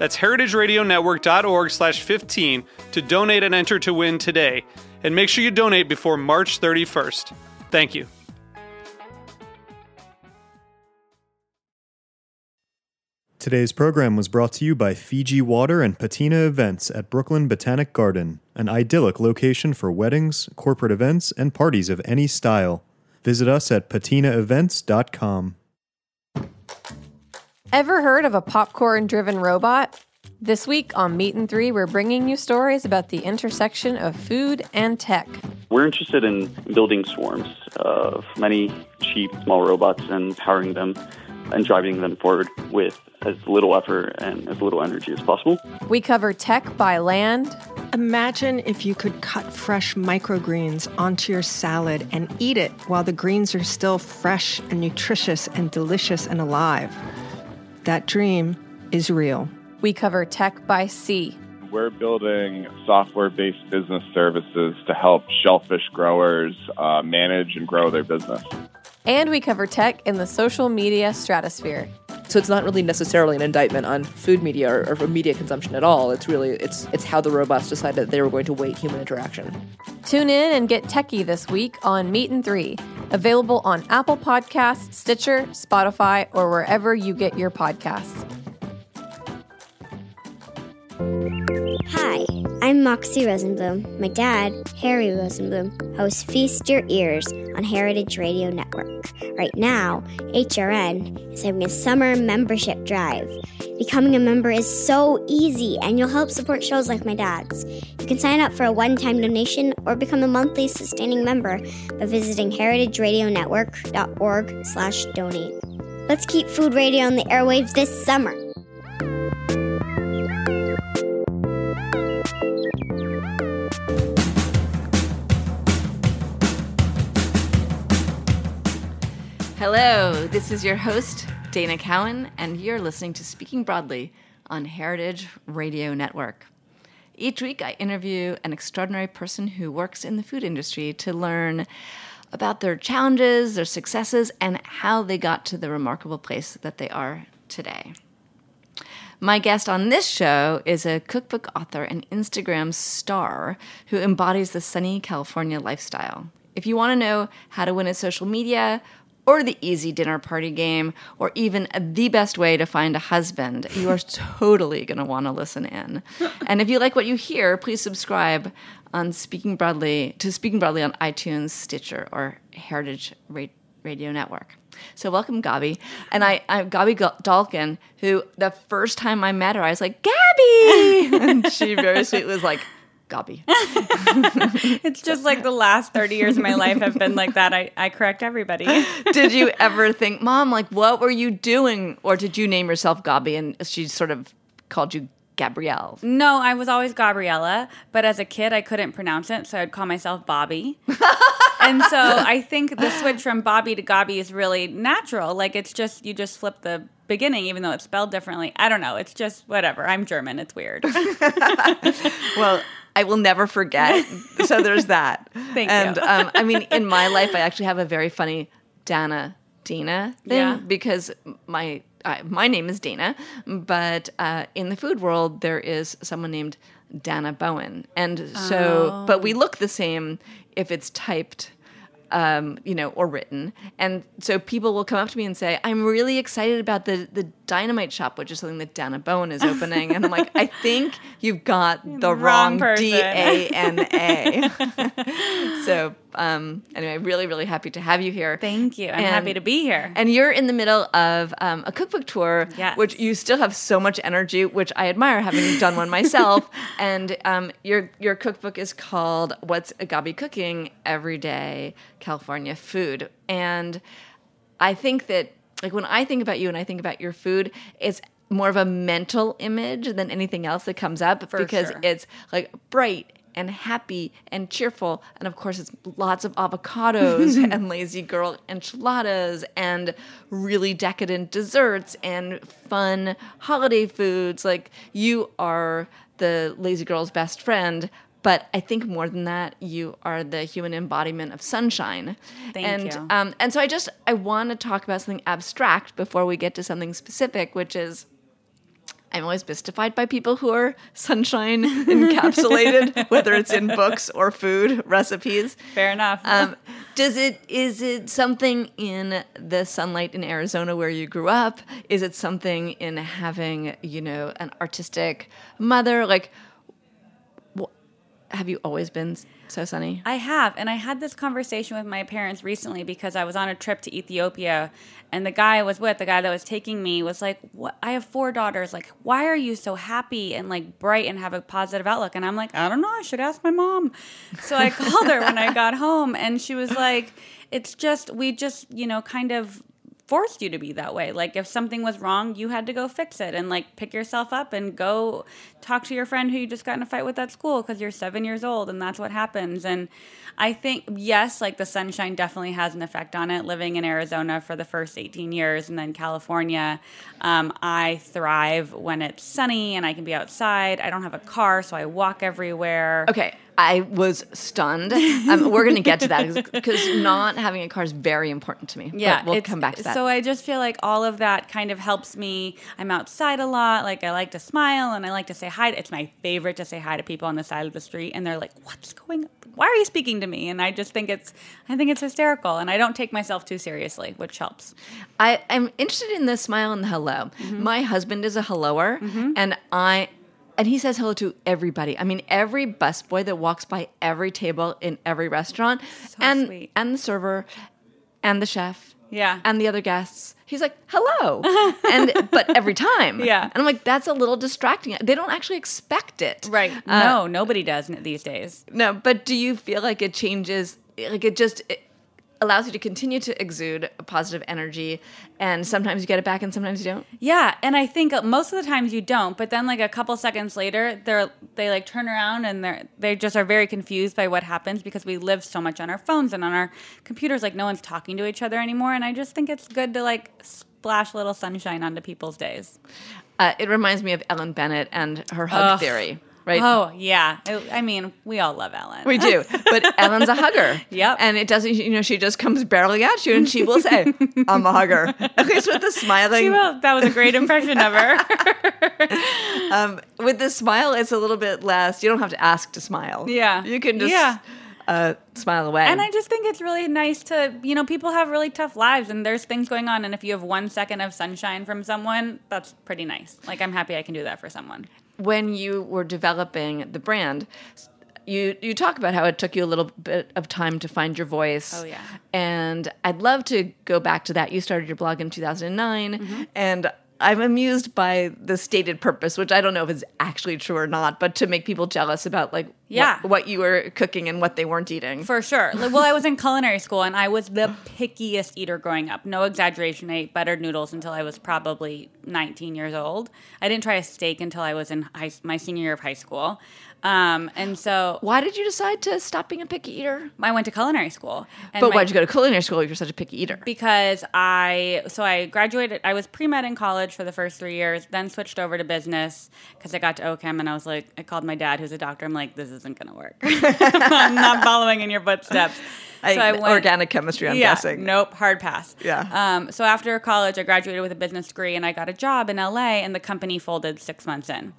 That's heritageradionetwork.org slash 15 to donate and enter to win today. And make sure you donate before March 31st. Thank you. Today's program was brought to you by Fiji Water and Patina Events at Brooklyn Botanic Garden, an idyllic location for weddings, corporate events, and parties of any style. Visit us at patinaevents.com. Ever heard of a popcorn driven robot? This week on Meat and Three, we're bringing you stories about the intersection of food and tech. We're interested in building swarms of many cheap, small robots and powering them and driving them forward with as little effort and as little energy as possible. We cover tech by land. Imagine if you could cut fresh microgreens onto your salad and eat it while the greens are still fresh and nutritious and delicious and alive. That dream is real. We cover tech by sea. We're building software based business services to help shellfish growers uh, manage and grow their business. And we cover tech in the social media stratosphere. So it's not really necessarily an indictment on food media or, or media consumption at all. It's really it's it's how the robots decided that they were going to weight human interaction. Tune in and get techie this week on Meat and Three, available on Apple Podcasts, Stitcher, Spotify, or wherever you get your podcasts. Hi, I'm Moxie Rosenblum. My dad, Harry Rosenblum, hosts Feast Your Ears on Heritage Radio Network. Right now, HRN is having a summer membership drive. Becoming a member is so easy, and you'll help support shows like my dad's. You can sign up for a one-time donation or become a monthly sustaining member by visiting heritageradionetwork.org slash donate. Let's keep food radio on the airwaves this summer. Hello, this is your host, Dana Cowin, and you're listening to Speaking Broadly on Heritage Radio Network. Each week, I interview an extraordinary person who works in the food industry to learn about their challenges, their successes, and how they got to the remarkable place that they are today. My guest on this show is a cookbook author and Instagram star who embodies the sunny California lifestyle. If you want to know how to win at social media, or the easy dinner party game, or even the best way to find a husband, you are totally going to want to listen in. And if you like what you hear, please subscribe on Speaking Broadly to Speaking Broadly on iTunes, Stitcher, or Heritage Radio Network. So welcome, Gaby. And I, I'm Gaby Dalkin, who the first time I met her, I was like, Gabby! and she very sweetly was like, Gaby. it's just like the last 30 years of my life have been like that. I, I correct everybody. did you ever think, Mom, like, what were you doing? Or did you name yourself Gaby and she sort of called you Gabrielle? No, I was always Gabriella, but as a kid, I couldn't pronounce it, so I'd call myself Bobby. and so I think the switch from Bobby to Gaby is really natural. Like, it's just, you just flip the beginning, even though it's spelled differently. I don't know. It's just whatever. I'm German. It's weird. well, I will never forget. so there's that. Thank and, you. um, I mean, in my life, I actually have a very funny Dana Dina thing Yeah. because my uh, my name is Dana, but uh, in the food world, there is someone named Dana Bowen, and so Oh. but we look the same if it's typed. Um, you know, or written, and so people will come up to me and say, "I'm really excited about the the Dynamite Shop, which is something that Dana Bowen is opening." And I'm like, "I think you've got the Wrong wrong person." D A N A." So Um, anyway, really, really happy to have you here. Thank you. I'm happy to be here. And you're in the middle of um, a cookbook tour, Yes. which you still have so much energy, which I admire, having done one myself. and um, your your cookbook is called "What's Gaby Cooking Everyday California Food," and I think that like when I think about you and I think about your food, it's more of a mental image than anything else that comes up because sure. it's like bright and happy and cheerful. And of course it's lots of avocados and lazy girl enchiladas and really decadent desserts and fun holiday foods. Like you are the lazy girl's best friend but I think more than that, you are the human embodiment of sunshine. Thank and, you. Um, and so I just I want to talk about something abstract before we get to something specific, which is I'm always mystified by people who are sunshine encapsulated, whether it's in books or food recipes. Fair enough. Um, does it is it something in the sunlight in Arizona where you grew up? Is it something in having you know an artistic mother? Like, have you always been so sunny? I have, and I had this conversation with my parents recently because I was on a trip to Ethiopia, and the guy I was with, the guy that was taking me, was like, "What? I have four daughters. Like, why are you so happy and like bright and have a positive outlook?" And I'm like, "I don't know. I should ask my mom." So I called her when I got home, and she was like, "It's just we just you know kind of." Forced you to be that way. Like if something was wrong, you had to go fix it and like pick yourself up and go talk to your friend who you just got in a fight with at school because you're seven years old and that's what happens. And I think yes, like the sunshine definitely has an effect on it. Living in Arizona for the first 18 years and then California, um, I thrive when it's sunny and I can be outside. I don't have a car, so I walk everywhere. Okay, I was stunned. Um, we're going to get to that because not having a car is very important to me. Yeah, but we'll come back to that. So I just feel like all of that kind of helps me. I'm outside a lot. Like I like to smile and I like to say hi. It's my favorite to say hi to people on the side of the street, and they're like, "What's going? on? Why are you speaking to me?" And I just think it's, I think it's hysterical, and I don't take myself too seriously, which helps. I, I'm interested in the smile and the hello. Mm-hmm. My husband is a helloer, and I. And he says hello to everybody. I mean, every busboy that walks by every table in every restaurant, and sweet. and the server, and the chef, Yeah. and the other guests. He's like, "Hello," and but every time, Yeah. And I'm like, "That's a little distracting." They don't actually expect it, Right? Uh, no, nobody does these days. no, but do you feel like it changes? Like it just it allows you to continue to exude a positive energy, and sometimes you get it back, and sometimes you don't. Yeah, and I think uh, most of the times you don't, but then like a couple seconds later, they're they like turn around and they're they just are very confused by what happens because we live so much on our phones and on our computers, like no one's talking to each other anymore, and I just think it's good to like splash a little sunshine onto people's days. Uh, it reminds me of Ellen Bennett and her hug theory, right? Oh yeah, I, I mean we all love Ellen. We do, but Ellen's a hugger. Yep. and it doesn't. You know, she just comes barreling at you, and she will say, "I'm a hugger." At least with the smiling, She will. That was a great impression of her. um, with the smile, it's a little bit less. You don't have to ask to smile. Yeah. you can just Yeah. uh, smile away. And I just think it's really nice to, you know, people have really tough lives and there's things going on. And if you have one second of sunshine from someone, that's pretty nice. Like, I'm happy I can do that for someone. When you were developing the brand, you you talk about how it took you a little bit of time to find your voice. Oh, yeah. And I'd love to go back to that. You started your blog in 2009 Mm-hmm. and I'm amused by the stated purpose, which I don't know if it's actually true or not, but to make people jealous about like Yeah. what, what you were cooking and what they weren't eating. For sure. Like, well, I was in culinary school and I was the pickiest eater growing up. No exaggeration. I ate buttered noodles until I was probably 19 years old. I didn't try a steak until I was in high, my senior year of high school. Um, and so Why did you decide to stop being a picky eater? I went to culinary school. But my- why'd you go to culinary school if you're such a picky eater? because I so I graduated. I was pre med in college for the first three years, then switched over to business because I got to OChem and I was like, I called my dad, who's a doctor. I'm like, this isn't gonna work. I'm not following in your footsteps. I, so I went organic chemistry, I'm yeah, guessing. Nope, hard pass. Yeah. Um, so after college, I graduated with a business degree and I got a job in LA, and the company folded six months in.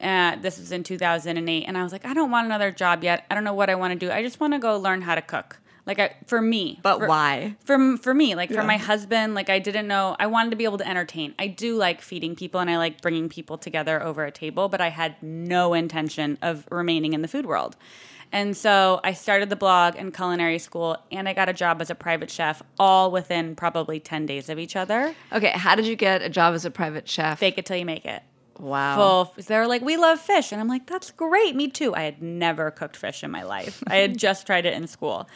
Uh, this was in 2008, and I was like, I don't want another job yet. I don't know what I want to do. I just want to go learn how to cook. Like I, for me, But for- why? For for me, like for my husband, like I didn't know. I wanted to be able to entertain. I do like feeding people, and I like bringing people together over a table. But I had no intention of remaining in the food world. And so I started the blog and culinary school, and I got a job as a private chef, all within probably 10 days of each other. Okay, how did you get a job as a private chef? Fake it till you make it. Wow. Full, they're like, we love fish. And I'm like, that's great. Me too. I had never cooked fish in my life. I had just tried it in school.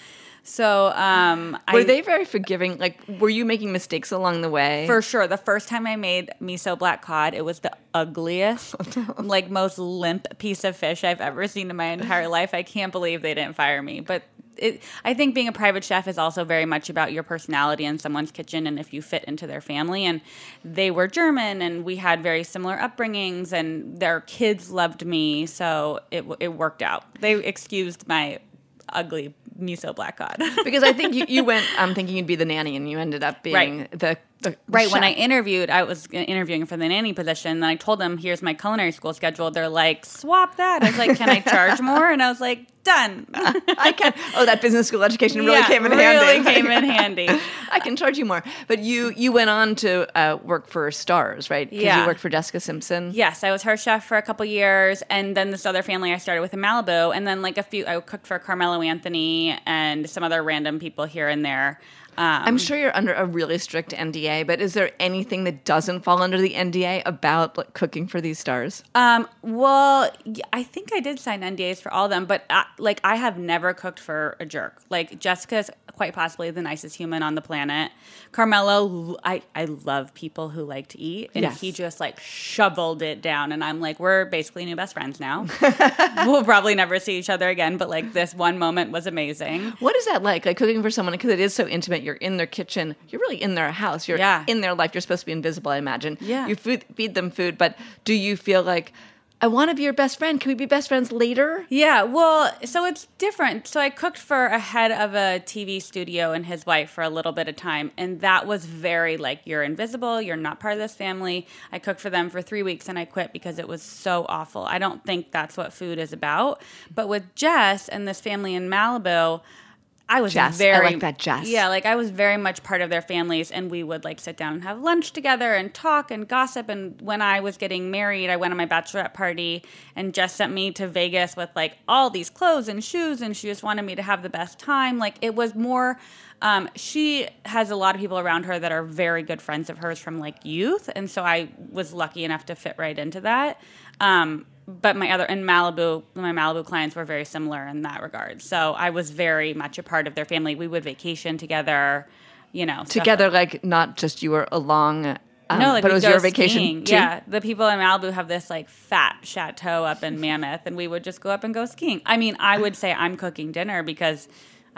So, um, Were I, they very forgiving? Like, were you making mistakes along the way? For sure. The first time I made miso black cod, it was the ugliest, like most limp piece of fish I've ever seen in my entire life. I can't believe they didn't fire me. But it, I think being a private chef is also very much about your personality in someone's kitchen and if you fit into their family. And they were German, and we had very similar upbringings, and their kids loved me, so it it worked out. They excused my ugly miso black cod because I think you, you went um, thinking you'd be the nanny, and you ended up being Right. the, the Right when I interviewed, I was interviewing for the nanny position. Then I told them, "Here's my culinary school schedule." They're like, "Swap that." I was like, "Can I charge more?" And I was like, "Done." I can. Oh, that business school education really Yeah, came in really handy. came in handy. I can charge you more. But you you went on to uh, work for Stars, right? Yeah. You worked for Jessica Simpson. Yes, I was her chef for a couple years, and then this other family I started with in Malibu, and then like a few, I cooked for Carmelo Anthony and some other random people here and there. Um, I'm sure you're under a really strict NDA, but is there anything that doesn't fall under the NDA about like, cooking for these stars? Um, well, I think I did sign NDAs for all of them, but uh, like I have never cooked for a jerk. Like Jessica's quite possibly the nicest human on the planet. Carmelo, I, I love people who like to eat, and Yes. he just like shoveled it down. And I'm like, we're basically new best friends now. we'll probably never see each other again, but like this one moment was amazing. What is that like? Like cooking for someone because it is so intimate. You're in their kitchen. You're really in their house. You're Yeah. in their life. You're supposed to be invisible, I imagine. Yeah. You food, feed them food, but do you feel like I want to be your best friend? Can we be best friends later? Yeah, well, so it's different. So I cooked for a head of a TV studio and his wife for a little bit of time, and that was very like you're invisible, you're not part of this family. I cooked for them for 3 weeks and I quit because it was so awful. I don't think that's what food is about. But with Jess and this family in Malibu, I was Jess. I very like that, Jess. Yeah, like I was very much part of their families, and we would like sit down and have lunch together and talk and gossip. And when I was getting married, I went on my bachelorette party, and Jess sent me to Vegas with like all these clothes and shoes, and she just wanted me to have the best time. Like it was more. Um, she has a lot of people around her that are very good friends of hers from like youth, and so I was lucky enough to fit right into that. Um, but my other in Malibu, my Malibu clients were very similar in that regard. So I was very much a part of their family. We would vacation together, you know, Together, like not just you were along. Um, no, like but it was your vacation too. Yeah, the people in Malibu have this like fat chateau up in Mammoth, and we would just go up and go skiing. I mean, I would say I'm cooking dinner because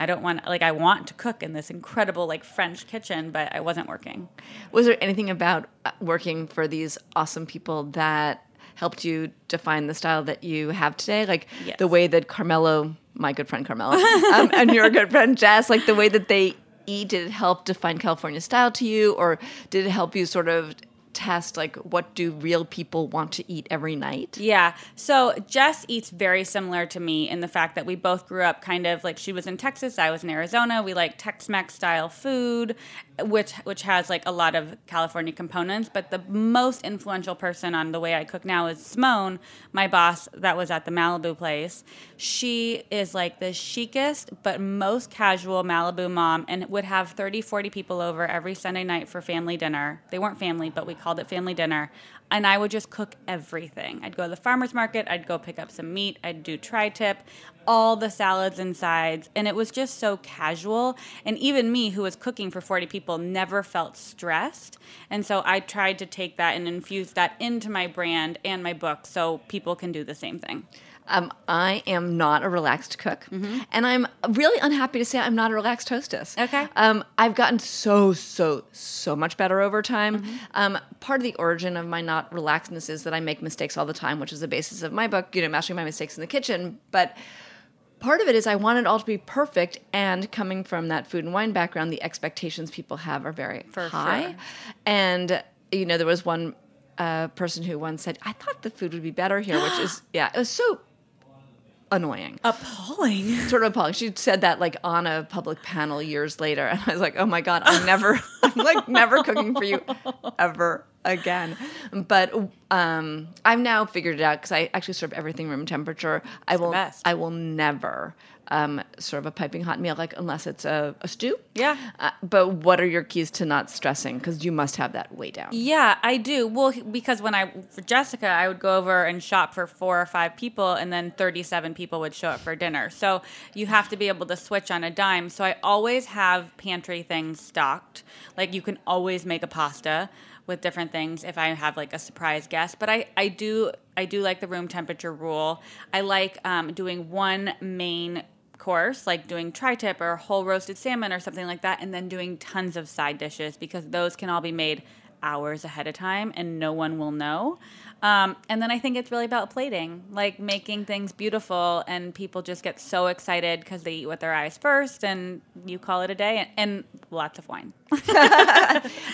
I don't want like I want to cook in this incredible like French kitchen, but I wasn't working. Was there anything about uh, working for these awesome people that helped you define the style that you have today? Like Yes. the way that Carmelo, my good friend Carmelo, um, and your good friend Jess, like the way that they eat, did it help define California style to you, or did it help you sort of test like what do real people want to eat every night? Yeah. So Jess eats very similar to me in the fact that we both grew up kind of like she was in Texas, I was in Arizona. We like Tex-Mex style food, which which has like a lot of California components. But the most influential person on the way I cook now is Simone, my boss that was at the Malibu place. She is like the chicest but most casual Malibu mom and would have 30, 40 people over every Sunday night for family dinner. They weren't family, but we called it family dinner. And I would just cook everything. I'd go to the farmer's market, I'd go pick up some meat, I'd do tri tip, all the salads and sides. And it was just so casual. And even me, who was cooking for 40 people, never felt stressed. And so I tried to take that and infuse that into my brand and my book so people can do the same thing. Um, I am not a relaxed cook, and I'm really unhappy to say I'm not a relaxed hostess. Okay. Um, I've gotten so, so, so much better over time. Um, part of the origin of my not relaxedness is that I make mistakes all the time, which is the basis of my book, you know, Mastering My Mistakes in the Kitchen. But part of it is I want it all to be perfect, and coming from that food and wine background, the expectations people have are very For high. sure. And, you know, there was one uh, person who once said, I thought the food would be better here, which is, yeah, it was so annoying. Appalling. Sort of appalling. She said that like on a public panel years later, and I was like, "Oh my god, I'm never, I'm like never cooking for you ever again. But um, I've now figured it out because I actually serve everything room temperature. I will. best. I will never um, of a piping hot meal like unless it's a, a stew. Yeah. Uh, but what are your keys to not stressing? Because you must have that way down. Yeah, I do. Well, because when I for Jessica, I would go over and shop for four or five people, and then thirty-seven people would show up for dinner. So you have to be able to switch on a dime. So I always have pantry things stocked. Like you can always make a pasta with different things if I have like a surprise guest. But I, I do I do like the room temperature rule. I like um, doing one main course, like doing tri-tip or whole roasted salmon or something like that, and then doing tons of side dishes because those can all be made hours ahead of time and no one will know. Um, and then I think it's really about plating, like making things beautiful, and people just get so excited because they eat with their eyes first, and you call it a day, and, and lots of wine.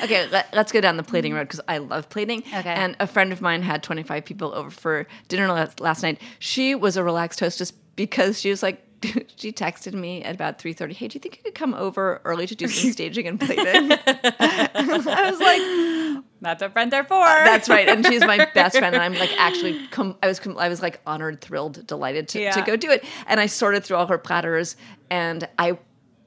Okay, let, us go down the plating road because I love plating. Okay. And a friend of mine had 25 people over for dinner last, last night. She was a relaxed hostess because she was like, she texted me at about 3.30, hey, do you think you could come over early to do some staging and plating? I was like, That's what friends are for. that's right. And she's my best friend. And I'm like, actually, com- I was, com- I was like honored, thrilled, delighted to, to go do it. And I sorted through all her platters and I,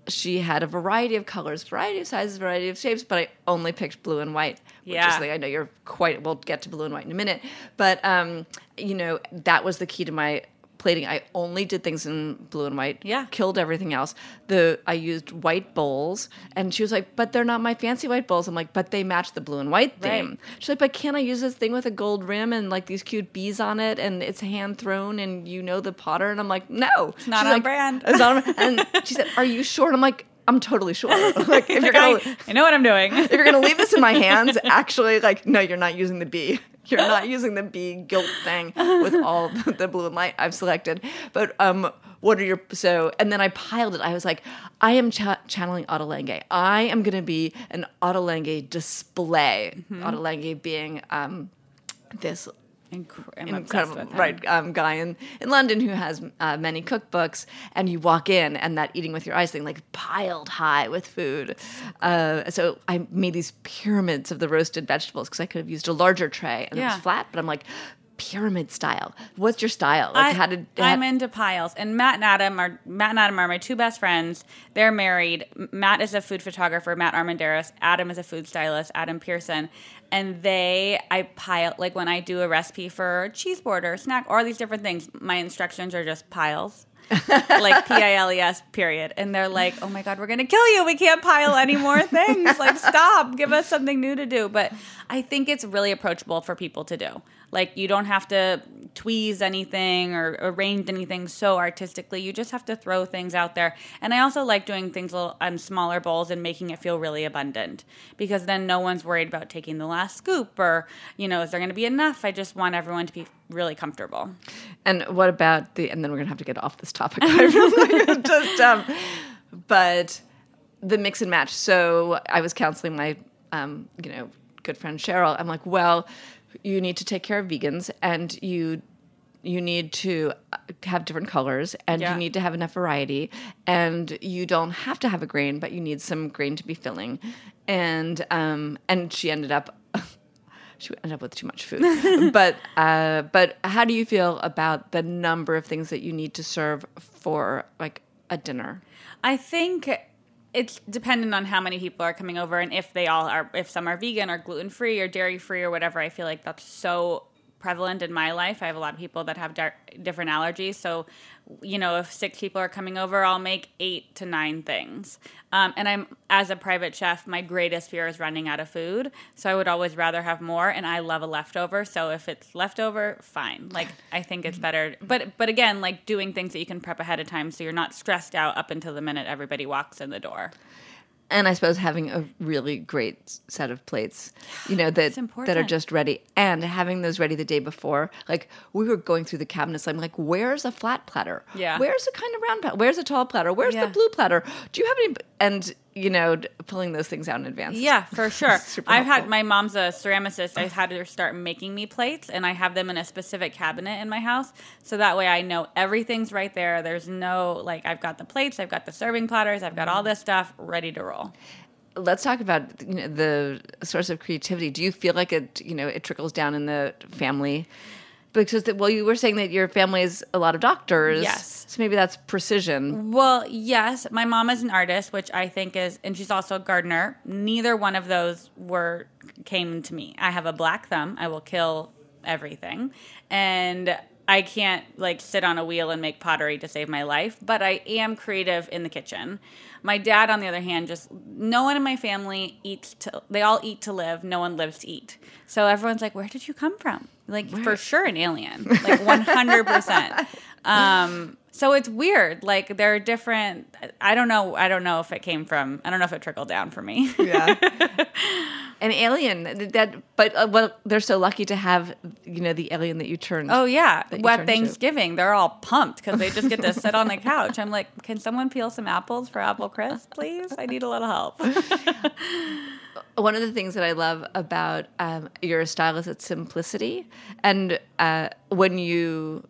she had a variety of colors, variety of sizes, variety of shapes, but I only picked blue and white. Which Yeah. is like, I know you're quite, we'll get to blue and white in a minute. But, um, you know, that was the key to my plating. I only did things in blue and white. Yeah. Killed everything else. The I used white bowls. And she was like, but they're not my fancy white bowls. I'm like, but they match the blue and white Right. theme. She's like, but can't I use this thing with a gold rim and like these cute bees on it and it's hand thrown and you know the potter? And I'm like, no. It's not on brand. It's not on, and she said, Are you sure? And I'm like, I'm totally sure. Like if you're gonna I, I know what I'm doing. if you're gonna leave this in my hands, actually, like, no, you're not using the bee. You're not using the bee guilt thing with all the, blue and light I've selected. But um, what are your so? And then I piled it. I was like, I am cha- channeling Ottolenghi. I am gonna be an Ottolenghi display. Ottolenghi being um, this Incre- I'm incredible. right um, guy in, in London who has uh, many cookbooks, and you walk in and that eating with your eyes thing like piled high with food. Uh, so I made these pyramids of the roasted vegetables because I could have used a larger tray and it was flat, but I'm like pyramid style. What's your style? Like I, how did I'm how- into piles, and Matt and Adam are Matt and Adam are my two best friends. They're married. Matt is a food photographer, Matt Armendariz. Adam is a food stylist, Adam Pearson. And they, I pile like when I do a recipe for cheese board or snack or all these different things. My instructions are just piles. like P I L E S period. And they're like, oh my God, we're going to kill you. We can't pile any more things. Like, stop. Give us something new to do. But I think it's really approachable for people to do. Like, you don't have to tweeze anything or arrange anything so artistically. You just have to throw things out there. And I also like doing things on smaller bowls and making it feel really abundant because then no one's worried about taking the last scoop or, you know, is there going to be enough? I just want everyone to be really comfortable. And what about the? And then we're gonna have to get off this topic. Just, um, but the mix and match. So I was counseling my, um, you know, good friend Cheryl. I'm like, well, you need to take care of vegans, and you you need to have different colors and Yeah. you need to have enough variety and you don't have to have a grain but you need some grain to be filling and um and she ended up she ended up with too much food. but uh, but how do you feel about the number of things that you need to serve for like a dinner? I think it's dependent on how many people are coming over and if they all are if some are vegan or gluten free or dairy free or whatever. I feel like that's so prevalent in my life. I have a lot of people that have dar- different allergies. So, you know, if six people are coming over, I'll make eight to nine things. Um, and I'm, as a private chef, my greatest fear is running out of food. So I would always rather have more. And I love a leftover. So if it's leftover, fine. Like, I think it's better. But, but again, like doing things that you can prep ahead of time so you're not stressed out up until the minute everybody walks in the door. And I suppose having a really great set of plates, you know, that that are just ready, and having those ready the day before. Like we were going through the cabinets, I'm like, "Where's a flat platter? Yeah. Where's a kind of round platter? Where's a tall platter? Where's Yeah. the blue platter? Do you have any?" And you know, d- pulling those things out in advance. Yeah, for sure. I've helpful. had my mom's a ceramicist. I've had her start making me plates, and I have them in a specific cabinet in my house, so that way I know everything's right there. There's no like I've got the plates, I've got the serving platters, I've got all this stuff ready to roll. let's talk about you know, the source of creativity. Do you feel like it, you know, it trickles down in the family? Because the, well, you were saying that your family is a lot of doctors. Yes. So maybe that's precision. Well, yes, my mom is an artist, which I think is, and she's also a gardener. Neither one of those were came to me. I have a black thumb. I will kill everything, and I can't like sit on a wheel and make pottery to save my life. But I am creative in the kitchen. My dad, on the other hand, just no one in my family eats to. They all eat to live. No one lives to eat. So everyone's like, "Where did you come from?" Like for sure, an alien. Like one hundred percent. Um, so it's weird. Like there are different. I don't know. I don't know if it came from. I don't know if it trickled down for me. Yeah. An alien that, but uh, well, they're so lucky to have you know the alien that you turned. Oh yeah, what. Thanksgiving? They're all pumped because they just get to sit on the couch. I'm like, can someone peel some apples for Apple Crisp, please? I need a little help. One of the things that I love about um, your style is its simplicity, and uh, when you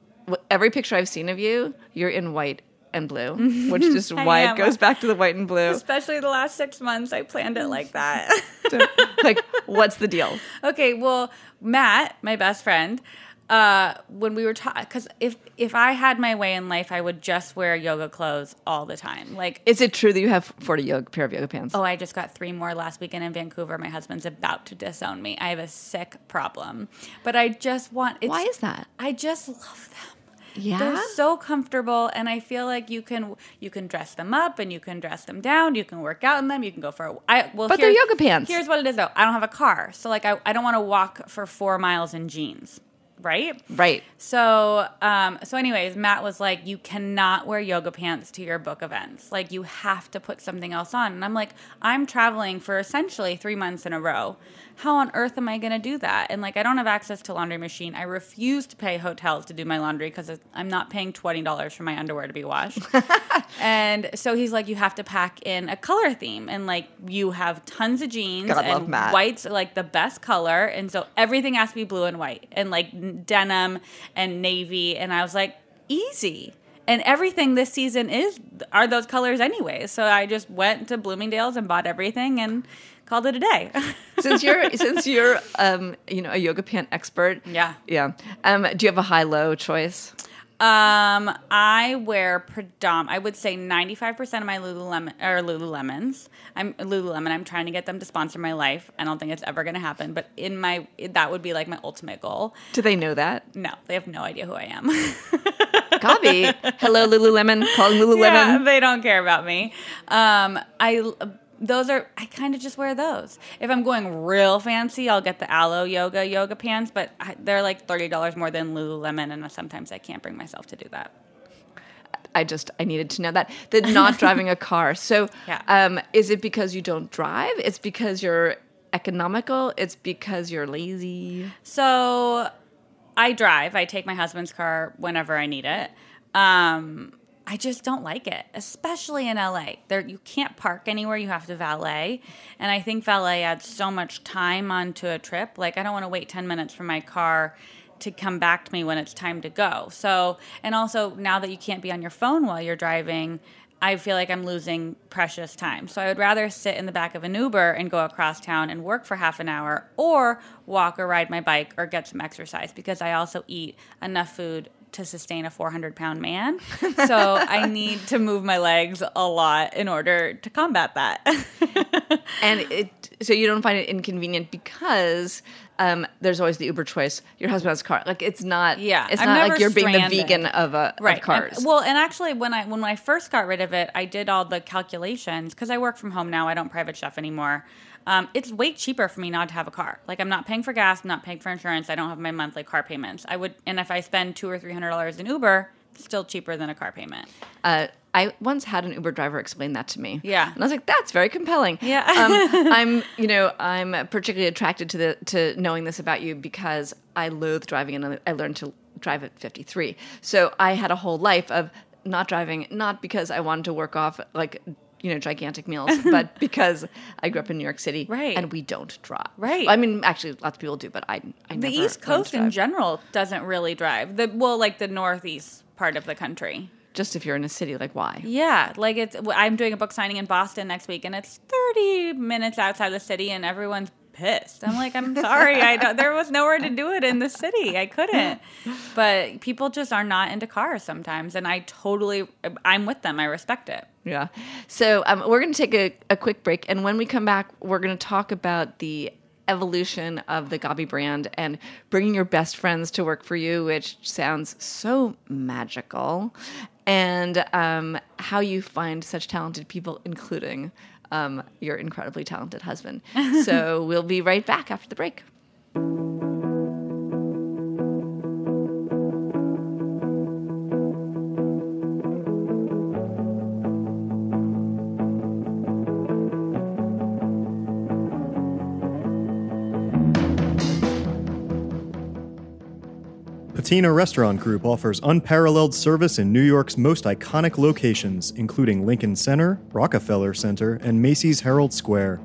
every picture I've seen of you, you're in white and blue, which is why am. it goes back to the white and blue. Especially the last six months, I planned it like that. like, what's the deal? okay, well, Matt, my best friend, uh, when we were talking, because if if I had my way in life, I would just wear yoga clothes all the time. Like, Is it true that you have forty yoga, pair of yoga pants? oh, I just got three more last weekend in Vancouver. My husband's about to disown me. I have a sick problem, but I just want. It's, Why is that? I just love them. Yeah? They're so comfortable and I feel like you can you can dress them up and you can dress them down, you can work out in them, you can go for a I well But they're yoga pants. Here's what it is though. I don't have a car. So like I, I don't want to walk for 4 miles in jeans. Right? Right. So, um, so anyways, Matt was like, "You cannot wear yoga pants to your book events. Like, you have to put something else on." And I'm like, "I'm traveling for essentially three months in a row. How on earth am I going to do that?" And like, I don't have access to laundry machine. I refuse to pay hotels to do my laundry because I'm not paying twenty dollars for my underwear to be washed. and so he's like, "You have to pack in a color theme, and like, you have tons of jeans God, and love Matt. white's like the best color, and so everything has to be blue and white, and like denim and navy. And I was like, easy. And everything this season is are those colors anyway. So I just went to Bloomingdale's and bought everything and called it a day. since you're since you're um, you know a yoga pant expert. Yeah. Yeah. Um, do you have a high low choice? Um, I wear predom. I would say ninety five percent of my Lululemon or Lululemons. I'm Lululemon. I'm trying to get them to sponsor my life. I don't think it's ever going to happen, but in my that would be like my ultimate goal. Do they know that? No, they have no idea who I am. Gaby, hello Lululemon, calling Lululemon. Yeah, they don't care about me. Um, I those are I kind of just wear those. If I'm going real fancy, I'll get the Aloe Yoga yoga pants, but I, they're like thirty dollars more than Lululemon, and sometimes I can't bring myself to do that. I just I needed to know that. The not driving a car. So, Yeah. um, is it because you don't drive? It's because you're economical. It's because you're lazy. So I drive. I take my husband's car whenever I need it. Um, I just don't like it, especially in LA. There, you can't park anywhere. You have to valet, and I think valet adds so much time onto a trip. Like I don't want to wait ten minutes for my car to come back to me when it's time to go. So, and also now that you can't be on your phone while you're driving, I feel like I'm losing precious time. So I would rather sit in the back of an Uber and go across town and work for half an hour or walk or ride my bike or get some exercise because I also eat enough food to sustain a 400 pound man. So I need to move my legs a lot in order to combat that. And it so you don't find it inconvenient because um, there's always the Uber choice. Your husband has a car. Like it's not. Yeah, It's I'm not like you're being the vegan of a of right cars. And- well and actually when i when i first got rid of it i did all the calculations because i work from home now i don't private chef anymore um, it's way cheaper for me not to have a car like i'm not paying for gas i'm not paying for insurance i don't have my monthly car payments i would and if i spend two or three hundred dollars in uber it's still cheaper than a car payment Uh, I once had an Uber driver explain that to me. Yeah. and I was like, "That's very compelling." Yeah. um, I'm, you know, I'm particularly attracted to the to knowing this about you because I loathe driving, and I learned to drive at 53. So I had a whole life of not driving, not because I wanted to work off like you know gigantic meals, but because I grew up in New York City, Right. And we don't drive, Right. I mean, actually, lots of people do, but I, I the east coast in general doesn't really drive the well like the northeast part of the country just if you're in a city, like why? Yeah, like it's. I'm doing a book signing in Boston next week, and it's 30 minutes outside the city, and everyone's pissed. I'm like, I'm sorry, I don't, there was nowhere to do it in the city. I couldn't. But people just are not into cars sometimes, and I totally, I'm with them. I respect it. Yeah. So um, we're going to take a, a quick break, and when we come back, we're going to talk about the evolution of the Gaby brand and bringing your best friends to work for you, which sounds so magical, and um, how you find such talented people, including um, your incredibly talented husband. so we'll be right back after the break. Patina Restaurant Group offers unparalleled service in New York's most iconic locations, including Lincoln Center, Rockefeller Center, and Macy's Herald Square.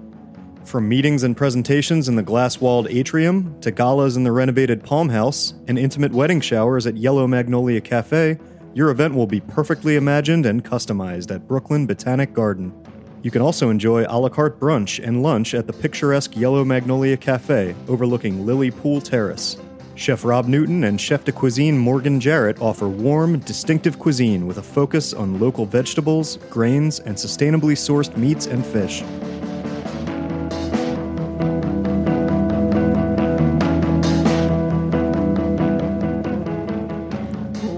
From meetings and presentations in the glass walled atrium, to galas in the renovated Palm House, and intimate wedding showers at Yellow Magnolia Cafe, your event will be perfectly imagined and customized at Brooklyn Botanic Garden. You can also enjoy a la carte brunch and lunch at the picturesque Yellow Magnolia Cafe overlooking Lily Pool Terrace. Chef Rob Newton and Chef de Cuisine Morgan Jarrett offer warm, distinctive cuisine with a focus on local vegetables, grains, and sustainably sourced meats and fish.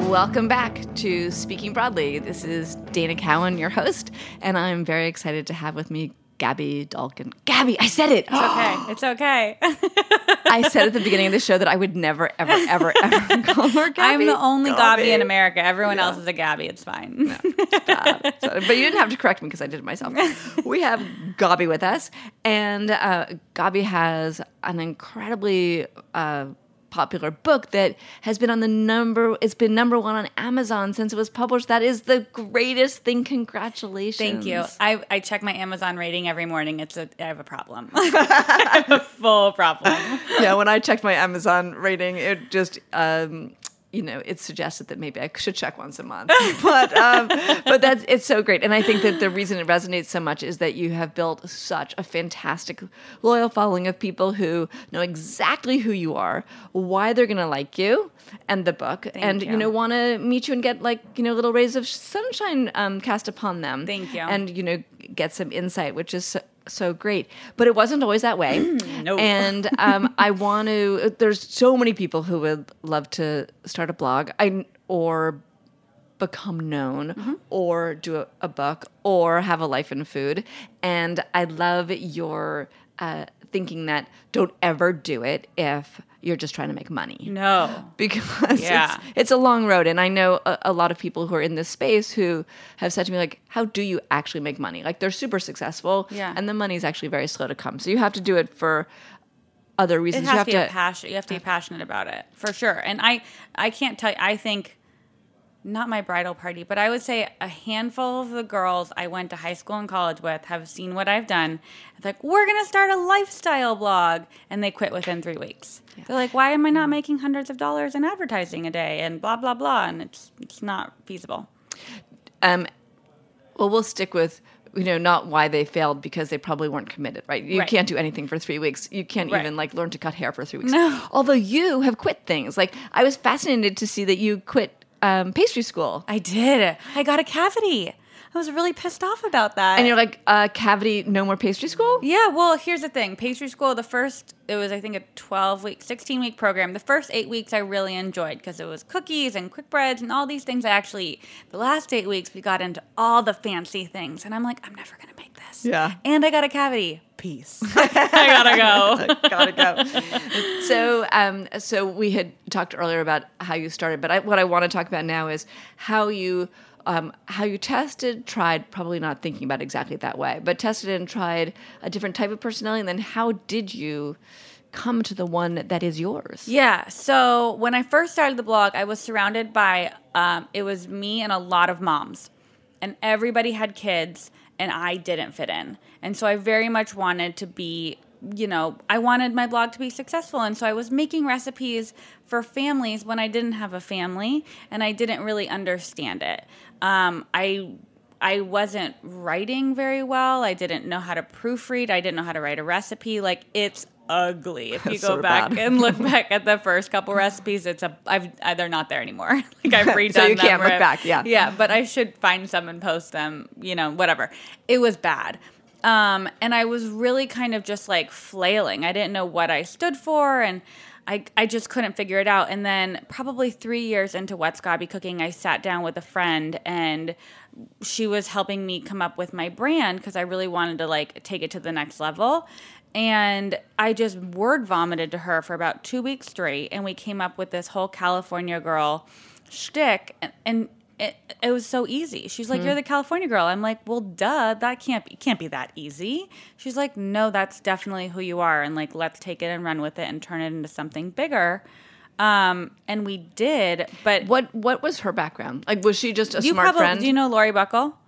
Welcome back to Speaking Broadly. This is Dana Cowin, your host, and I'm very excited to have with me Gaby Dalkin. Gabby, I said it. It's okay. It's okay. I said at the beginning of the show that I would never, ever, ever, ever call her Gabi. I'm the only Gabi. Gabi in America. Everyone else is a Gabi. It's fine. bad. So- but you didn't have to correct me because I did it myself. We have Gaby with us, and uh, Gaby has an incredibly uh, popular book that has been on the number. It's been number one on Amazon since it was published. That is the greatest thing. Congratulations! Thank you. I, I check my Amazon rating every morning. It's a I have a problem. I have a full problem. yeah, when I checked my Amazon rating, it just. Um, you know, it suggested that maybe I should check once a month, but um, but that's it's so great, and I think that the reason it resonates so much is that you have built such a fantastic loyal following of people who know exactly who you are, why they're going to like you and the book, and you. you. know want to meet you and get like you know little rays of sunshine um, cast upon them. Thank you. and you know get some insight, which is. So, great, but it wasn't always that way. No. And um, I want to. There's so many people who would love to start a blog, I or become known, Mm-hmm. or do a, a book, or have a life in food. And I love your uh, thinking that don't ever do it if you're just trying to make money No. because Yeah. it's, it's a long road and i know a, a lot of people who are in this space who have said to me like how do you actually make money like they're super successful Yeah. and the money's actually very slow to come so you have to do it for other reasons you have to be to passion. You have to be passionate about it for sure. And I, I can't tell you. I think, not my bridal party, but I would say a handful of the girls I went to high school and college with have seen what I've done. It's like we're gonna start a lifestyle blog, and they quit within three weeks. They're like, "Why am I not making hundreds of dollars in advertising a day?" And blah blah blah, and it's it's not feasible. um, well we'll stick with you know not why they failed because they probably weren't committed right you Right. can't do anything for three weeks you can't Right. even like learn to cut hair for three weeks No. although you have quit things like i was fascinated to see that you quit um, pastry school I did. I got a cavity. I was really pissed off about that. and you're like uh, cavity no more pastry school Yeah, well, here's the thing. Pastry school, the first, it was, I think, a 12 week, 16 week program. The first eight weeks I really enjoyed because it was cookies and quick breads and all these things I actually eat. The last eight weeks, we got into all the fancy things. And I'm like, I'm never going to make this. Yeah. And I got a cavity. Peace. I gotta go. gotta go. so, um, so we had talked earlier about how you started, but I, what I want to talk about now is how you, um, how you tested, tried, probably not thinking about exactly that way, but tested and tried a different type of personality, and then how did you come to the one that is yours? Yeah. So when I first started the blog, I was surrounded by um, it was me and a lot of moms, and everybody had kids, and I didn't fit in. And so I very much wanted to be you know, I wanted my blog to be successful. And so I was making recipes for families when I didn't have a family and I didn't really understand it. Um, I I wasn't writing very well. I didn't know how to proofread. I didn't know how to write a recipe. Like it's ugly. If you go back bad. and look back at the first couple recipes, it's a I've they're not there anymore. like I've redone So you them can't look I've- back, yeah. yeah. But I should find some and post them. You know, whatever. It was bad. Um, and I was really kind of just like flailing. I didn't know what I stood for, and I I just couldn't figure it out. And then probably three years into What's Gaby Cooking, I sat down with a friend and she was helping me come up with my brand because I really wanted to like take it to the next level. And I just word vomited to her for about two weeks straight, and we came up with this whole California girl shtick, and, and it, it was so easy. She's like, Hmm. "You're the California girl." I'm like, "Well, duh, that can't be can't be that easy." She's like, "No, that's definitely who you are, and like, let's take it and run with it and turn it into something bigger." Um, and we did, but What what was her background? Like, was she just a you smart probably friend? do you know Lori Buckle?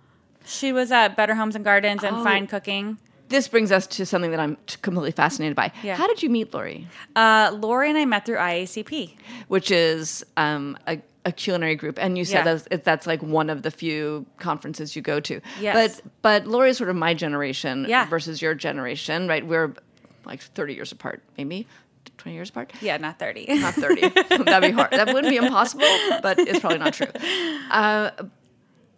She was at Better Homes and Gardens and Oh. Fine Cooking. this brings us to something that I'm completely fascinated by. Yeah. How did you meet Lori? Uh, Lori and I met through IACP. Which is um, a, a culinary group, and you said Yeah. that's, that's like one of the few conferences you go to. Yes. But but Lori is sort of my generation Yeah. versus your generation, right? We're like 30 years apart, maybe 20 years apart. Yeah, not 30. Not 30. That'd be hard. That wouldn't be impossible, but it's probably not true. Uh,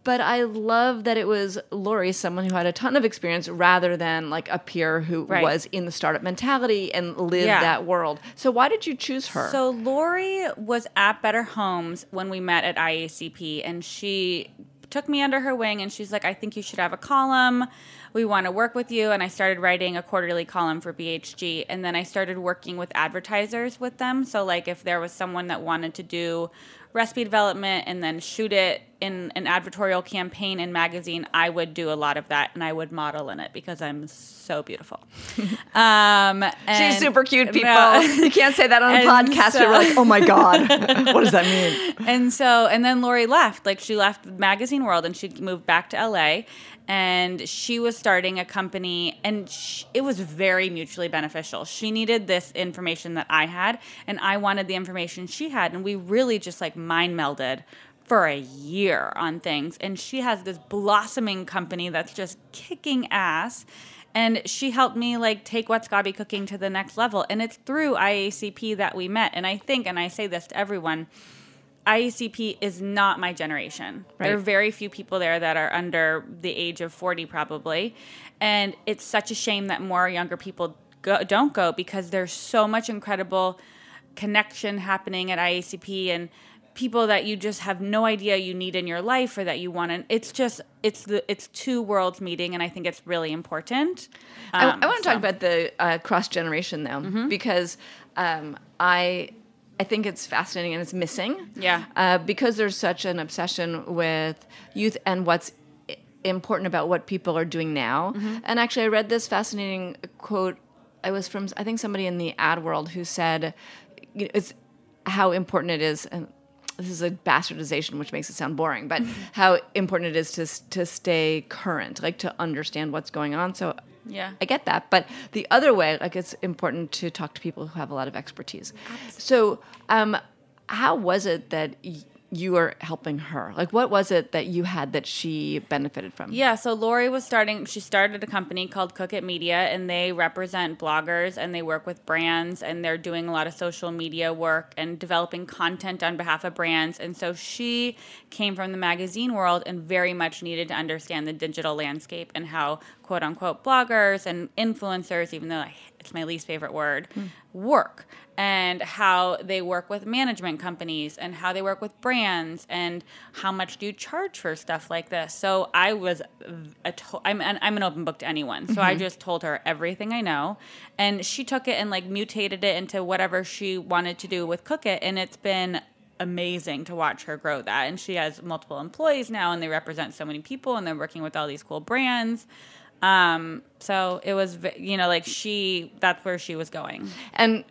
but I love that it was Lori, someone who had a ton of experience, rather than like a peer who Right. was in the startup mentality and lived Yeah. that world. So why did you choose her? So Lori was at Better Homes when we met at IACP, and she took me under her wing, and she's like, "I think you should have a column. We want to work with you." And I started writing a quarterly column for BHG, and then I started working with advertisers with them. So like, if there was someone that wanted to do recipe development and then shoot it in an advertorial campaign in magazine, I would do a lot of that, and I would model in it because I'm so beautiful. um, She's super cute, people. No. you can't say that on a podcast. so- We're like, oh my God, what does that mean? and so and then Lori left. Like she left the magazine world and she moved back to LA and she was starting a company and sh it was very mutually beneficial. She needed this information that I had and I wanted the information she had and we really just like mind melded for a year on things. And she has this blossoming company that's just kicking ass and she helped me like take what's Gaby cooking to the next level. And it's through IACP that we met. And I think and I say this to everyone IACP is not my generation. There are very few people there that are under the age of 40, probably. And it's such a shame that more younger people go, don't go because there's so much incredible connection happening at IACP and people that you just have no idea you need in your life or that you want to it's just it's the it's two worlds meeting and i think it's really important I, Um, I want to so- talk about the uh, cross generation though, Mm-hmm. because um, I I think it's fascinating and it's missing. Yeah. Uh, because there's such an obsession with youth and what's important about what people are doing now. Mm-hmm. And actually, I read this fascinating quote. I was from I think somebody in the ad world who said, you know, "It's how important it is." And this is a bastardization, which makes it sound boring, but how important it is to to stay current, like to understand what's going on. So Yeah. I get that. But the other way, like it's important to talk to people who have a lot of expertise. Absolutely. So, um, how was it that y- you were helping her? Like, what was it that you had that she benefited from? Yeah, so Lori was starting, she started a company called Cook It Media, and they represent bloggers and they work with brands, and they're doing a lot of social media work and developing content on behalf of brands. And so she came from the magazine world and very much needed to understand the digital landscape and how quote unquote bloggers and influencers, even though it's my least favorite word, hmm. work and how they work with management companies and how they work with brands and how much do you charge for stuff like this. So I was a to- I'm an, I'm an open book to anyone. So I just told her everything I know. And she took it and like mutated it into whatever she wanted to do with Cook It. And it's been amazing to watch her grow that. And she has multiple employees now and they represent so many people and they're working with all these cool brands. Um so it was you know like she that's where she was going. And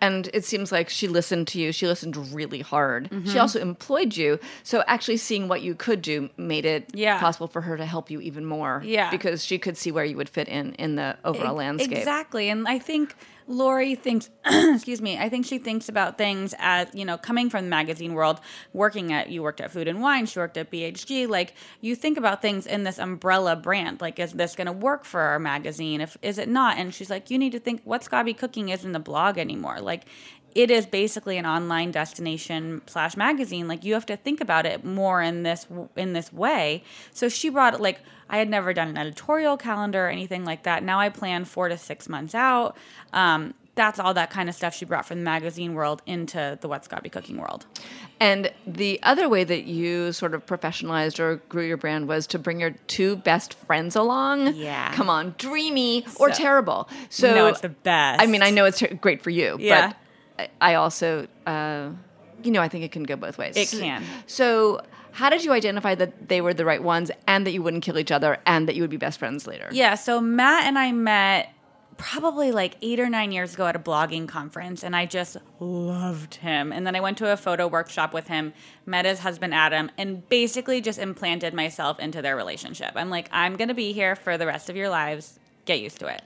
and it seems like she listened to you. She listened really hard. Mm-hmm. She also employed you. So actually seeing what you could do made it Yeah. possible for her to help you even more. Yeah. Because she could see where you would fit in in the overall landscape. Exactly. And I think Lori thinks, excuse me, I think she thinks about things as, you know, coming from the magazine world, working at, you worked at Food and Wine, she worked at BHG. Like, you think about things in this umbrella brand. Like, is this going to work for our magazine? If Is it not? And she's like, you need to think, what's Gaby Cooking isn't the blog anymore. Like, it is basically an online destination slash magazine like you have to think about it more in this in this way so she brought like i had never done an editorial calendar or anything like that now i plan four to six months out um, that's all that kind of stuff she brought from the magazine world into the what's Gaby cooking world And the other way that you sort of professionalized or grew your brand was to bring your two best friends along. Yeah. Come on, dreamy or So- terrible. So No, it's the best. I mean, I know it's great for you, Yeah. but I I also, uh, you know, I think it can go both ways. It can. So. How did you identify that they were the right ones and that you wouldn't kill each other and that you would be best friends later? Yeah, so Matt and I met probably like eight or nine years ago at a blogging conference, and I just loved him. And then I went to a photo workshop with him, met his husband Adam, and basically just implanted myself into their relationship. I'm like, I'm gonna be here for the rest of your lives. Get used to it.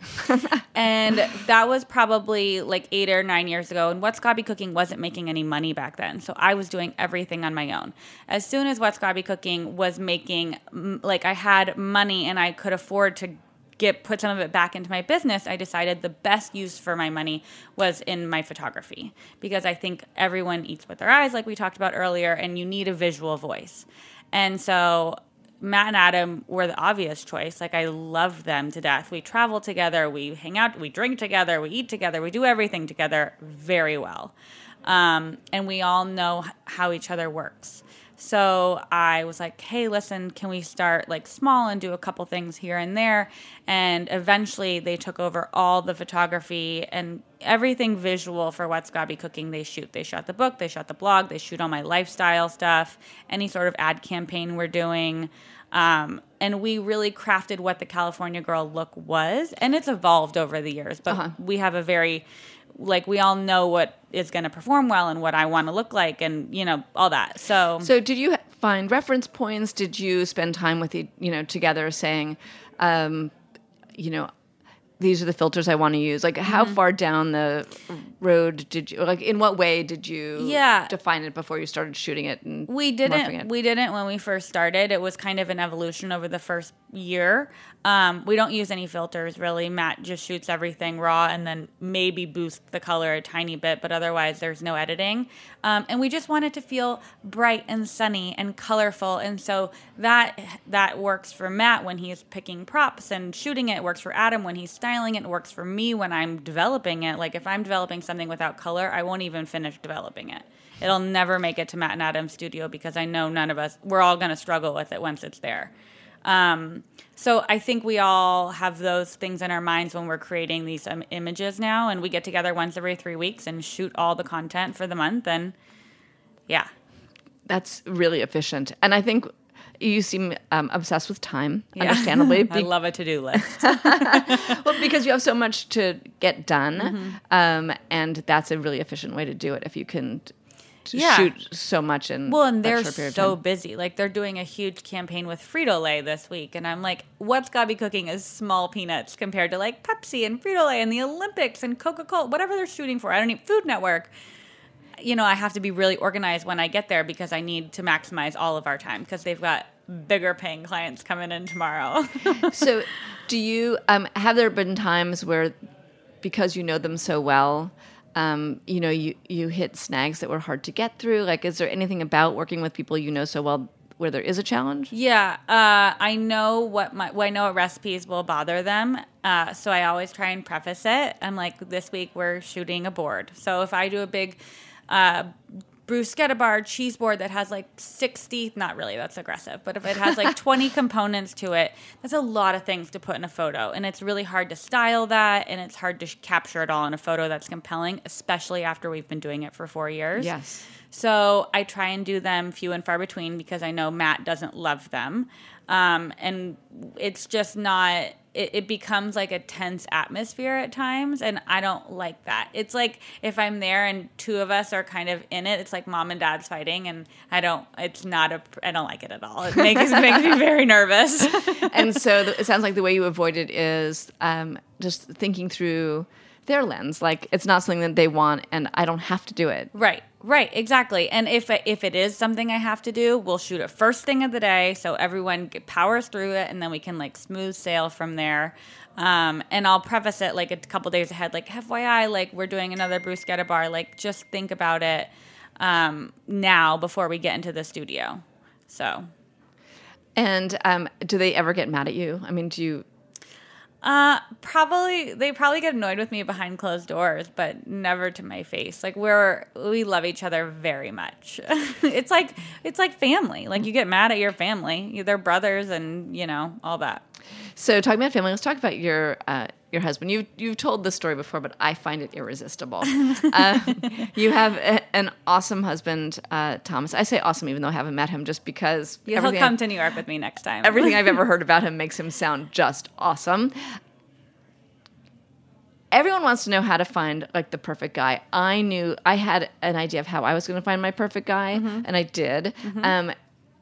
and that was probably like eight or nine years ago. And What's Gaby Cooking wasn't making any money back then. So I was doing everything on my own. As soon as What's Gaby Cooking was making, like, I had money and I could afford to get put some of it back into my business, I decided the best use for my money was in my photography because I think everyone eats with their eyes, like we talked about earlier, and you need a visual voice. And so Matt and Adam were the obvious choice. Like I love them to death. We travel together, we hang out, we drink together, we eat together, we do everything together very well. Um, and we all know how each other works. So I was like, hey, listen, can we start like small and do a couple things here and there? And eventually they took over all the photography and everything visual for What's Gaby Cooking. They shoot. They shot the book, they shot the blog, they shoot all my lifestyle stuff, any sort of ad campaign we're doing. Um, and we really crafted what the California Girl look was. And it's evolved over the years, but we have a very like we all know what is going to perform well and what I want to look like and you know all that. So So did you find reference points? Did you spend time with e- you know together saying, um, you know, these are the filters I want to use? Like, how Mm-hmm. far down the road did you like? In what way did you Yeah. define it before you started shooting it? And we didn't it? we didn't when we first started. It was kind of an evolution over the first year. Um, we don't use any filters really. Matt just shoots everything raw and then maybe boost the color a tiny bit, but otherwise there's no editing. Um, and we just want it to feel bright and sunny and colorful, and so that that works for Matt when he's picking props and shooting it. It works for Adam when he's styling it. It works for me when I'm developing it. Like if I'm developing something without color, I won't even finish developing it. It'll never make it to Matt and Adam's studio because I know none of us, we're all going to struggle with it once it's there. Um, so I think we all have those things in our minds when we're creating these um, images now, and we get together once every three weeks and shoot all the content for the month. And yeah, That's really efficient, and I think you seem um, obsessed with time. Yeah. Understandably, I love a to do list. well, because you have so much to get done, Mm-hmm. um, and that's a really efficient way to do it. If you can Yeah. shoot so much in Well, and they're short period of so busy. Like they're doing a huge campaign with Frito Lay this week, and I'm like, what's Gaby cooking is small peanuts compared to like Pepsi and Frito Lay and the Olympics and Coca Cola, whatever they're shooting for. I don't need Food Network. You know, I have to be really organized when I get there because I need to maximize all of our time because they've got bigger paying clients coming in tomorrow. so, do you um, have there been times where, because you know them so well, um, you know you you hit snags that were hard to get through? Like, is there anything about working with people you know so well where there is a challenge? Yeah, uh, I know what my well, I know what recipes will bother them, uh, so I always try and preface it. I'm like, this week we're shooting a board, so if I do a big uh, bruschetta bar cheese board that has like 60 not really that's aggressive but if it has like 20 components to it that's a lot of things to put in a photo and it's really hard to style that and it's hard to sh- capture it all in a photo that's compelling especially after we've been doing it for four years Yes. so I try and do them few and far between because I know Matt doesn't love them. Um, and it's just not it, it becomes like a tense atmosphere at times and i don't like that. It's like if i'm there and two of us are kind of in it it's like mom and dad's fighting and i don't it's not a i don't like it at all. It makes, makes me very nervous. And so the, it sounds like the way you avoid it is um, just thinking through their lens like it's not something that they want and i don't have to do it Right, right, exactly. And if if it is something I have to do, we'll shoot it first thing of the day, so everyone powers through it, and then we can like smooth sail from there. Um, and I'll preface it like a couple days ahead, like FYI, like we're doing another bruschetta bar. Like just think about it um, now before we get into the studio. So and um, do they ever get mad at you i mean do you Uh, probably they probably get annoyed with me behind closed doors, but never to my face. Like we're we love each other very much. it's like it's like family. Like you get mad at your family, they're brothers, and you know all that. So talking about family, let's talk about your uh, your husband. You've you've told this story before, but I find it irresistible. uh, you have a, an awesome husband, uh, Thomas. I say awesome, even though I haven't met him, just because He'll come I- to New York with me next time. everything I've ever heard about him makes him sound just awesome. Everyone wants to know how to find like the perfect guy. I knew I had an idea of how I was going to find my perfect guy, Mm-hmm. and I did. Um,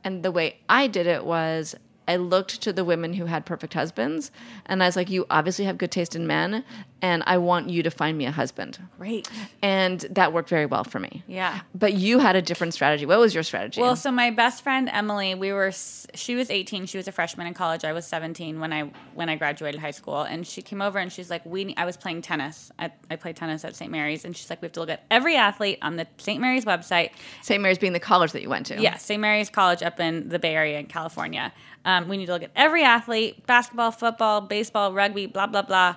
and the way I did it was I looked to the women who had perfect husbands, and I was like, "You obviously have good taste in men, and I want you to find me a husband." Great. And that worked very well for me. Yeah. But you had a different strategy. What was your strategy? Well, so my best friend Emily, we were she was 18, she was a freshman in college. I was 17 when I when I graduated high school, and she came over and she's like, "We I was playing tennis. I, I played tennis at St. Mary's, and she's like, "We have to look at every athlete on the St. Mary's website." St. Mary's being the college that you went to. Yeah, St. Mary's College up in the Bay Area in California. Um, we need to look at every athlete, basketball, football, baseball, rugby, blah blah blah.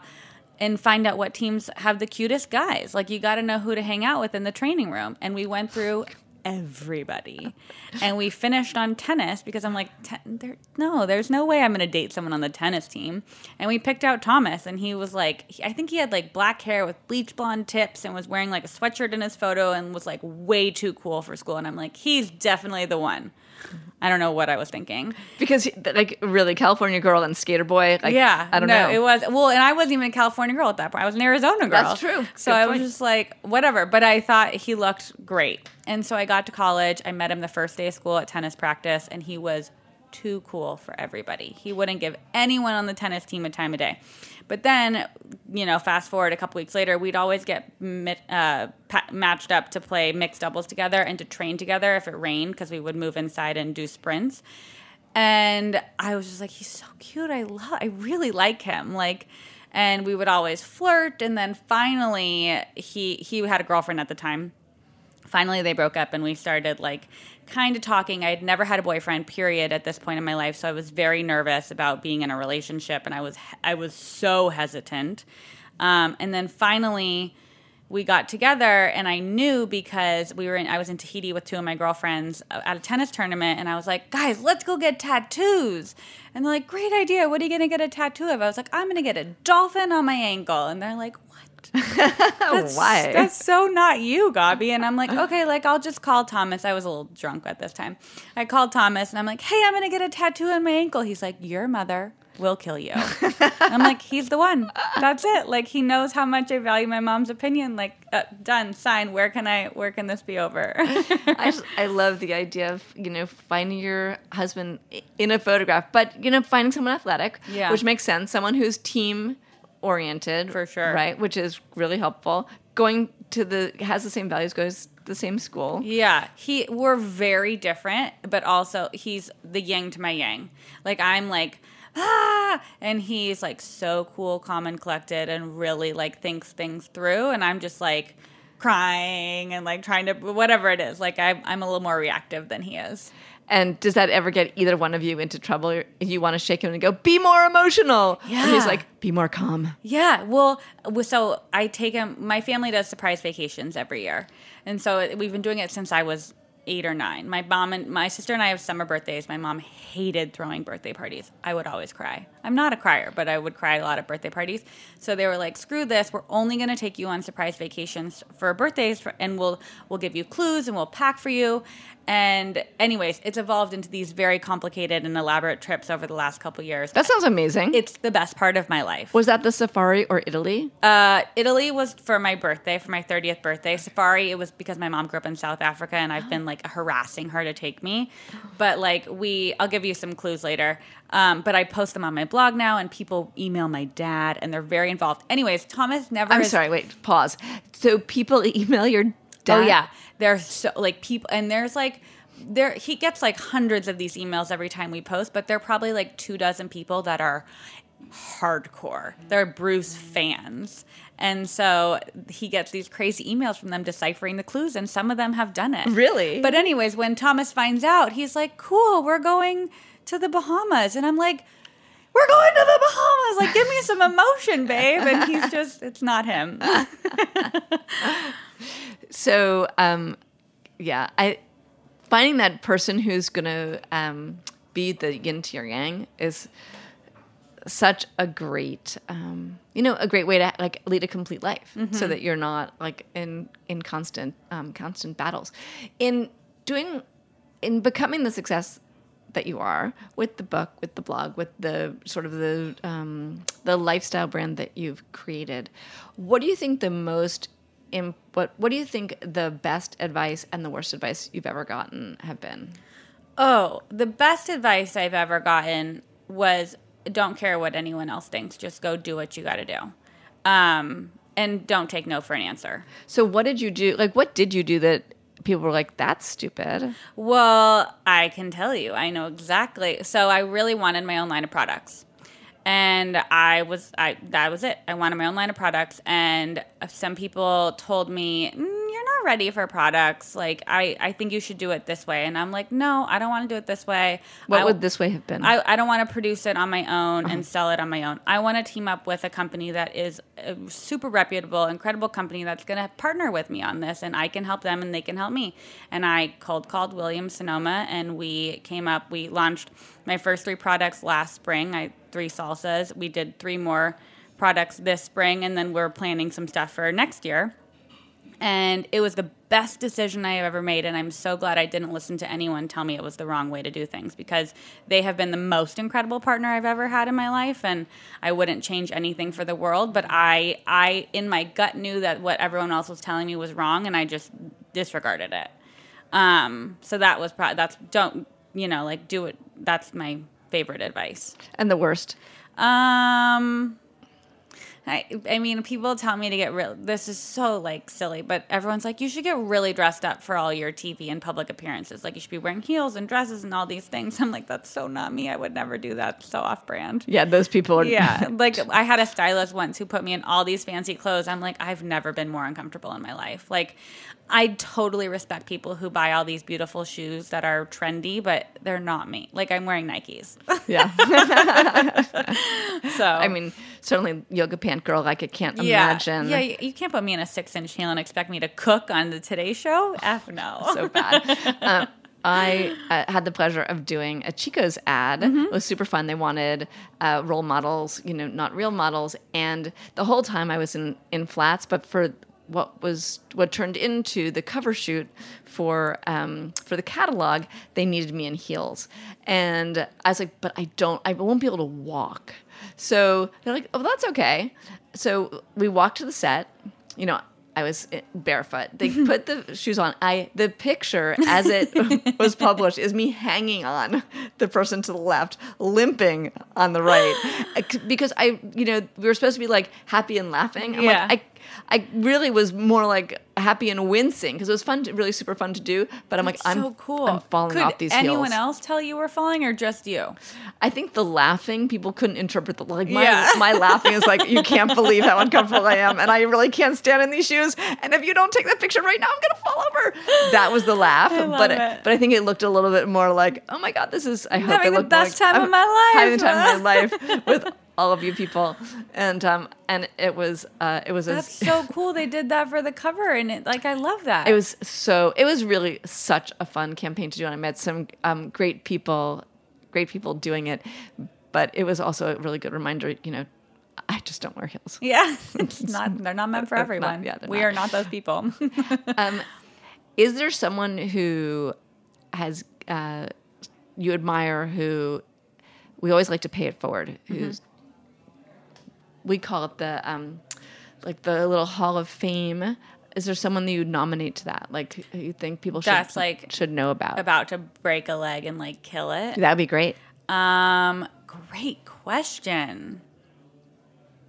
And find out what teams have the cutest guys. Like you got to know who to hang out with in the training room. And we went through everybody. and we finished on tennis because I'm like, there, no, there's no way I'm going to date someone on the tennis team. And we picked out Thomas, and he was like, he- I think he had like black hair with bleach blonde tips and was wearing like a sweatshirt in his photo and was like way too cool for school. And I'm like, he's definitely the one. I don't know what I was thinking. because like really California girl and skater boy. Like, yeah, I don't no, know. It was well, and I wasn't even a California girl at that point. I was an Arizona girl. That's true. So Good I point. was just like, whatever. But I thought he looked great, and so I got to college. I met him the first day of school at tennis practice, and he was too cool for everybody. He wouldn't give anyone on the tennis team a time of day. But then, you know, fast forward a couple weeks later, we'd always get mi- uh, pa- matched up to play mixed doubles together and to train together if it rained because we would move inside and do sprints. And I was just like, he's so cute. I love, I really like him. Like, and we would always flirt. And then finally, he he had a girlfriend at the time. Finally, they broke up, and we started like kind of talking. I had never had a boyfriend, period, at this point in my life, so I was very nervous about being in a relationship, and I was I was so hesitant. Um, and then finally, we got together and I knew because we were in I was in Tahiti with two of my girlfriends at a tennis tournament and I was like, "Guys, let's go get tattoos." And they're like, "Great idea. What are you to get a tattoo of?" I was like, "I'm to get a dolphin on my ankle." And they're like, That's, Why? That's so not you, Gaby. And I'm like, okay, like I'll just call Thomas. I was a little drunk at this time. I called Thomas and I'm like, hey, I'm gonna get a tattoo on my ankle. He's like, your mother will kill you. I'm like, he's the one. That's it. Like he knows how much I value my mom's opinion. Like, uh, done, sign. Where can I? Where can this be over? I I love the idea of you know finding your husband in a photograph, but you know finding someone athletic, Yeah. which makes sense. Someone who's team oriented, For sure. right? Which is really helpful. Going to the has the same values, goes the same school. Yeah, he we're very different, but also he's the yang to my yang. Like I'm like ah, and he's like so cool, calm and collected, and really like thinks things through, and I'm just like crying and like trying to whatever it is. Like I, I'm a little more reactive than he is. And does that ever get either one of you into trouble? You want to shake him and go, "Be more emotional." And he's like, "Be more calm." Yeah, well, so I take him. My family does surprise vacations every year, and so uh, we've been doing it since I was eight or nine. My mom and my sister and I have summer birthdays. My mom hated throwing birthday parties. I would always cry. I'm not a crier, but I would cry a lot at birthday parties. So they were like, "Screw this! We're only going to take you on surprise vacations for birthdays, for, and we'll we'll give you clues and we'll pack for you." And anyways, it's evolved into these very complicated and elaborate trips over the last couple years. That sounds amazing. It's the best part of my life. was that the safari or Italy? Uh, Italy was for my birthday, for my 30th birthday. Safari, it was because my mom grew up in South Africa and I've been like harassing her to take me. But like, we, I'll give you some clues later. Um, but I post them on my blog now and people email my dad and they're very involved. Anyways, Thomas never. I'm has- sorry. Wait. Pause. So people email your dad. Oh yeah, there's so like people, and there's like there he gets like hundreds of these emails every time we post, but there are probably like two dozen people that are hardcore. They're Bruce fans. And so he gets these crazy emails from them deciphering the clues, and some of them have done it. Really? But, anyways, when Thomas finds out, he's like, cool, we're going to the Bahamas. And I'm like, we're going to the Bahamas. Like, give me some emotion, babe. And he's just, it's not him. So, um, yeah, I finding that person who's gonna um, be the yin to your yang is such a great, um, you know, a great way to like lead a complete life, so that you're not like in in constant um, constant battles. In doing, in becoming the success that you are with the book, with the blog, with the sort of the um, the lifestyle brand that you've created. What do you think the most im- what What do you think the best advice and the worst advice you've ever gotten have been? Oh, the best advice I've ever gotten was don't care what anyone else thinks. Just go do what you got to do. Um, and don't take no for an answer. So, what did you do? Like, what did you do that people were like, "That's stupid"? Well, I can tell you, I know exactly. So I really wanted my own line of products. And I was I that was it. I wanted my own line of products and some people told me, mm, "You're not ready for products. Like I I think you should do it this way." And I'm like, "No, I don't want to do it this way." What I- would this way have been? I, I don't want to produce it on my own and sell it on my own. I want to team up with a company that is a super reputable, incredible company that's going to partner with me on this, and I can help them and they can help me. And I cold called Williams Sonoma, and we came up. We launched my first three products last spring. I three salsas. We did three more products this spring, and then we're planning some stuff for next year and it was the best decision I have ever made. And I'm so glad I didn't listen to anyone tell me it was the wrong way to do things because they have been the most incredible partner I've ever had in my life, and I wouldn't change anything for the world. But I, I in my gut knew that what everyone else was telling me was wrong, and I just disregarded it. Um, so that was pro- that's don't you know like do it. That's my favorite advice. and the worst. Um, I, I mean, people tell me to get real. This is so like silly, but everyone's like, you should get really dressed up for all your TV and public appearances. Like, you should be wearing heels and dresses and all these things. I'm like, that's so not me. I would never do that. So off brand. Yeah, those people are. Yeah, like I had a stylist once who put me in all these fancy clothes. I'm like, I've never been more uncomfortable in my life. Like, I totally respect people who buy all these beautiful shoes that are trendy, but they're not me. Like, I'm wearing Nikes. yeah. so I mean, certainly yoga pant girl. Like, I can't yeah, imagine. Yeah, you, can't put me in a six inch heel and expect me to cook on the Today Show. F no. so bad. Uh, I uh, had the pleasure of doing a Chico's ad. Mm-hmm. It was super fun. They wanted uh, role models, you know, not real models. And the whole time I was in, in flats, but for what was what turned into the cover shoot for um, for the catalog, they needed me in heels. And I was like, but I don't, I won't be able to walk. So they're like, oh, that's okay. So we walked to the set. You know, I was eh, barefoot. They put the shoes on. I the picture as it was published is me hanging on the person to the left, limping on the right, because I, you know, we were supposed to be like happy and laughing. I'm Yeah. like, I, I really was more like happy and wincing because it was fun, to, really super fun to do. But I'm like, I'm so cool. I'm falling Could off these anyone heels. Anyone else tell you were falling or just you? I think the laughing people couldn't interpret the like my Yeah. my laughing is like you can't believe how uncomfortable I am and I really can't stand in these shoes and if you don't take that picture right now I'm gonna fall over. That was the laugh, I but it. but I think it looked a little bit more like oh my god this is I hope Having it the best like, time of my life. having the time of my life with all of you people and um and it was uh it was a, That's so cool. They did that for the cover, and it like I love that. it was so it was really such a fun campaign to do and i met some um, great people great people doing it but it was also a really good reminder. You know, I just don't wear heels. Yeah, it's not. They're not meant for Not- everyone. yeah, we not. are not those people. Um, is there someone who has uh, you admire who we always like to pay it forward? Who's we call it the um, like the little Hall of Fame. Is there someone that you nominate to that? Like you think people should That's, like, should know about? About to break a leg and like kill it. That'd be great. Um, great question.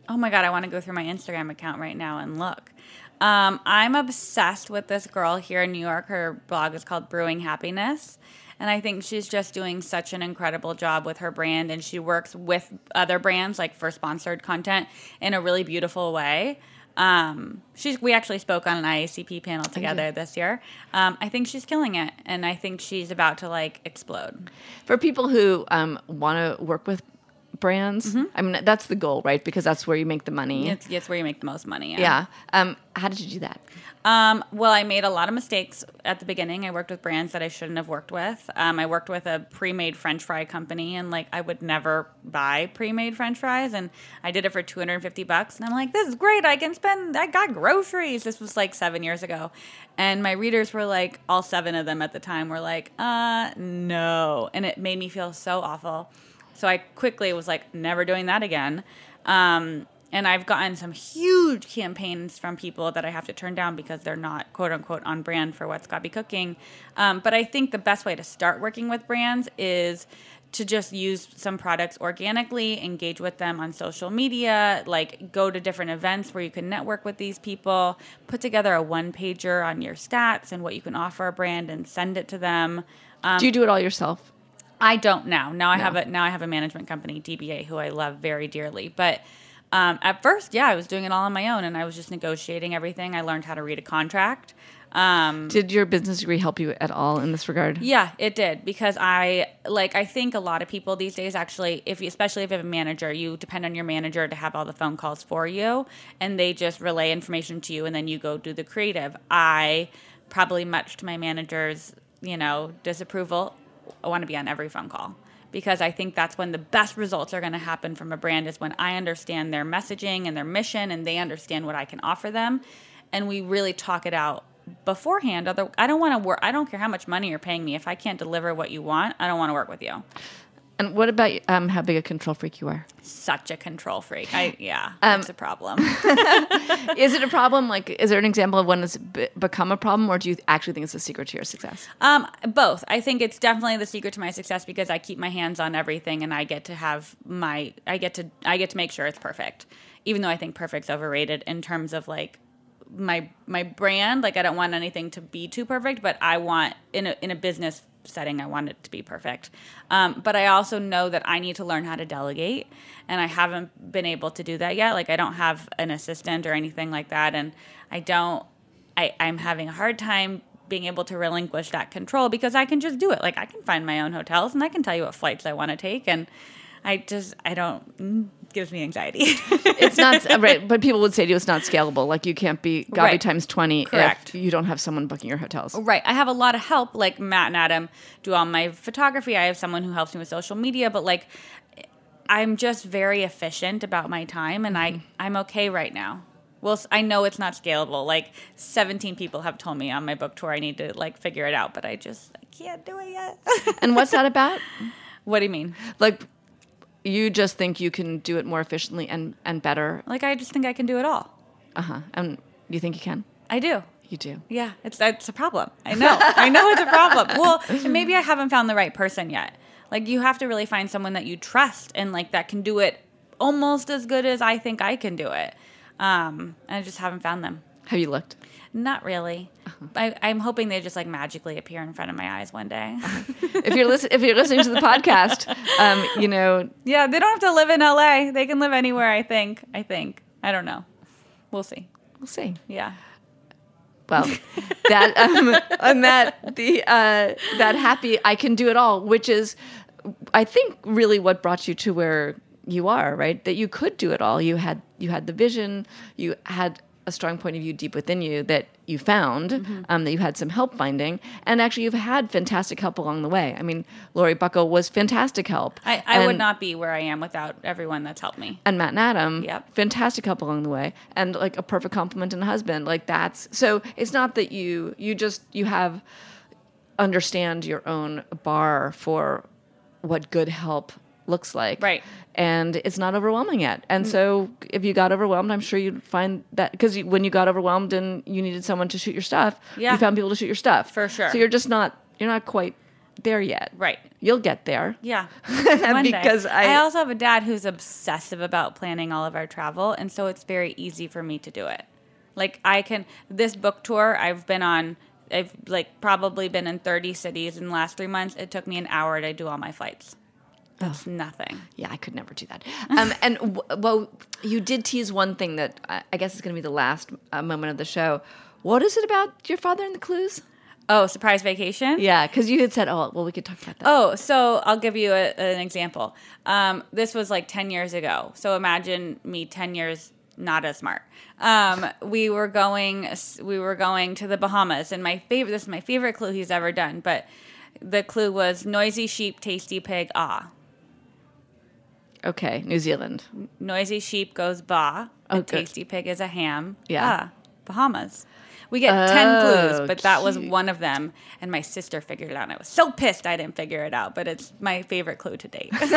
Oh my god, I want to go through my Instagram account right now and look. Um, I'm obsessed with this girl here in New York. Her blog is called Brewing Happiness. And I think she's just doing such an incredible job with her brand. And she works with other brands, like for sponsored content, in a really beautiful way. Um, she's we actually spoke on an IACP panel together this year. Um, I think she's killing it, and I think she's about to like explode. For people who um, want to work with brands, I mean that's the goal, right? Because that's where you make the money. It's, it's where you make the most money. yeah. Um, how did you do that? Um, well, I made a lot of mistakes at the beginning. I worked with brands that I shouldn't have worked with. Um, I worked with a pre-made French fry company, and like I would never buy pre-made French fries, and I did it for 250 bucks, and I'm like, this is great. I can spend. I got groceries. This was like seven years ago, and my readers were like, all seven of them at the time were like, uh, no, and it made me feel so awful. So I quickly was like, never doing that again. Um, and I've gotten some huge campaigns from people that I have to turn down because they're not quote unquote on brand for what's Gaby cooking. Um, but I think the best way to start working with brands is to just use some products organically, engage with them on social media, like go to different events where you can network with these people, put together a one pager on your stats and what you can offer a brand and send it to them. Um, do you do it all yourself? I don't now. Now I No. have a now I have a management company, DBA, who I love very dearly. But um, at first, yeah, I was doing it all on my own, and I was just negotiating everything. I learned how to read a contract. Um, Did your business degree help you at all in this regard? yeah, it did because I like I think a lot of people these days actually if you especially if you have a manager, you depend on your manager to have all the phone calls for you and they just relay information to you and then you go do the creative. I probably much to my manager's, you know, disapproval, I want to be on every phone call because I think that's when the best results are going to happen from a brand is when I understand their messaging and their mission and they understand what I can offer them. And we really talk it out beforehand other I don't want to work I don't care how much money you're paying me if I can't deliver what you want I don't want to work with you And what about um, how big a control freak you are? such a control freak I yeah Um, that's a problem is it a problem? Like, is there an example of when it's be- become a problem, or do you actually think it's the secret to your success? Um, both. I think it's definitely the secret to my success because I keep my hands on everything and I get to have my I get to I get to make sure it's perfect. Even though I think perfect's overrated in terms of like my my brand, like I don't want anything to be too perfect, but I want in a in a business setting I want it to be perfect. Um, but I also know that I need to learn how to delegate and I haven't been able to do that yet. Like I don't have an assistant or anything like that and I don't I, I'm having a hard time being able to relinquish that control because I can just do it. Like I can find my own hotels and I can tell you what flights I want to take, and I just I don't gives me anxiety. It's not right, but people would say to you, it's not scalable. Like you can't be Gaby Right. times twenty Correct. if you don't have someone booking your hotels. Right. I have a lot of help, like Matt and Adam do all my photography. I have someone who helps me with social media, but like I'm just very efficient about my time and I mm-hmm. I'm okay right now. Well, I know it's not scalable. Like 17 people have told me on my book tour I need to like figure it out, but I just I can't do it yet. And what's that about? what do you mean? Like you just think you can do it more efficiently and and better. Like I just think I can do it all. Uh huh. And you think you can? I do. You do. Yeah, it's it's a problem. I know. I know it's a problem. Well, maybe I haven't found the right person yet. Like you have to really find someone that you trust and like that can do it almost as good as I think I can do it. Um, and I just haven't found them. Have you looked? Not really. I, I'm hoping they just like magically appear in front of my eyes one day. if you're listening, if you're listening to the podcast, um, you know, yeah, they don't have to live in LA. They can live anywhere. I think. I think. I don't know. We'll see. we'll see. Yeah. Well, that um, on that the uh, that happy I can do it all, which is, I think, really what brought you to where you are. Right, that you could do it all. You had you had the vision. You had a strong point of view deep within you that you found, Mm-hmm. um, that you had some help finding, and actually you've had fantastic help along the way. I mean, Lori Buckle was fantastic help. I, I would not be where I am without everyone that's helped me. and Matt and Adam, Yep. fantastic help along the way, and like a perfect compliment and a husband. Like that's so. It's not that you you just you have understand your own bar for what good help looks like, Right. And it's not overwhelming yet. And mm. so, if you got overwhelmed, I'm sure you'd find that because when you got overwhelmed and you needed someone to shoot your stuff, Yeah. you found people to shoot your stuff For sure. So you're just not you're not quite there yet, Right. You'll get there. Yeah. Because I- I also have a dad who's obsessive about planning all of our travel, and so it's very easy for me to do it. Like I can this book tour I've been on I've like probably been in 30 cities in the last 3 months. It took me an hour to do all my flights. That's nothing. Yeah, I could never do that. Um, and w- well, you did tease one thing that I, I guess is going to be the last uh, moment of the show. What is it about your father and the clues? Oh, surprise vacation? Yeah, because you had said, oh, well, we could talk about that. Oh, so I'll give you a, an example. Um, this was like 10 years ago. So imagine me 10 years not as smart. Um, we were going we were going to the Bahamas and my favorite this is my favorite clue he's ever done, but the clue was noisy sheep, tasty pig, ah. Okay, New Zealand. Noisy sheep goes ba. Oh, and good. tasty pig is a ham. Yeah. Ah, Bahamas. We get 10 clues, Oh, but that was one of them. And my sister figured it out. And I was so pissed I didn't figure it out, but it's my favorite clue to date. but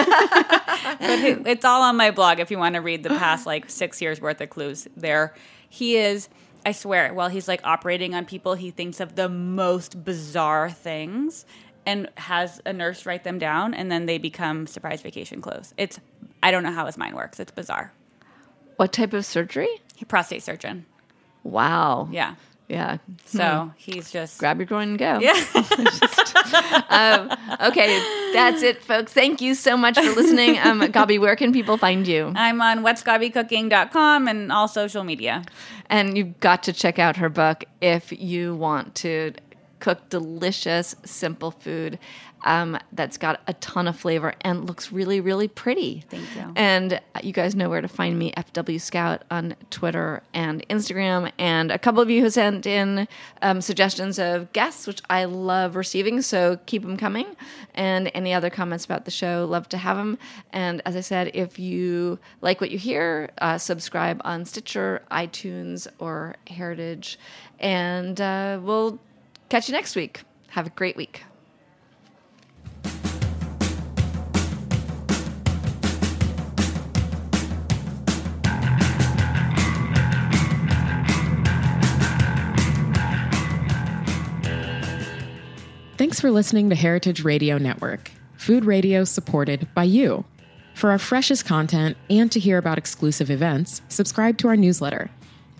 it- it's all on my blog if you want to read the past like six years worth of clues there. He is, I swear, while he's like operating on people, he thinks of the most bizarre things and has a nurse write them down and then they become surprise vacation clothes. It's, I don't know how his mind works. It's bizarre. What type of surgery? He prostate surgeon. Wow. Yeah. Yeah. So he's just Grab your groin and go. Yeah. um, okay, that's it, folks. Thank you so much for listening. Um, Gaby, where can people find you? I'm on whatsgabycooking.com and all social media. And you've got to check out her book if you want to cook delicious, simple food um, that's got a ton of flavor and looks really, really pretty. Thank you. And you guys know where to find me, FW Scout on Twitter and Instagram. And a couple of you who sent in um, suggestions of guests, which I love receiving. So keep them coming. And any other comments about the show, love to have them. And as I said, if you like what you hear, uh, subscribe on Stitcher, iTunes, or Heritage. And uh, we'll catch you next week. Have a great week. Thanks for listening to Heritage Radio Network, food radio supported by you. For our freshest content and to hear about exclusive events, subscribe to our newsletter.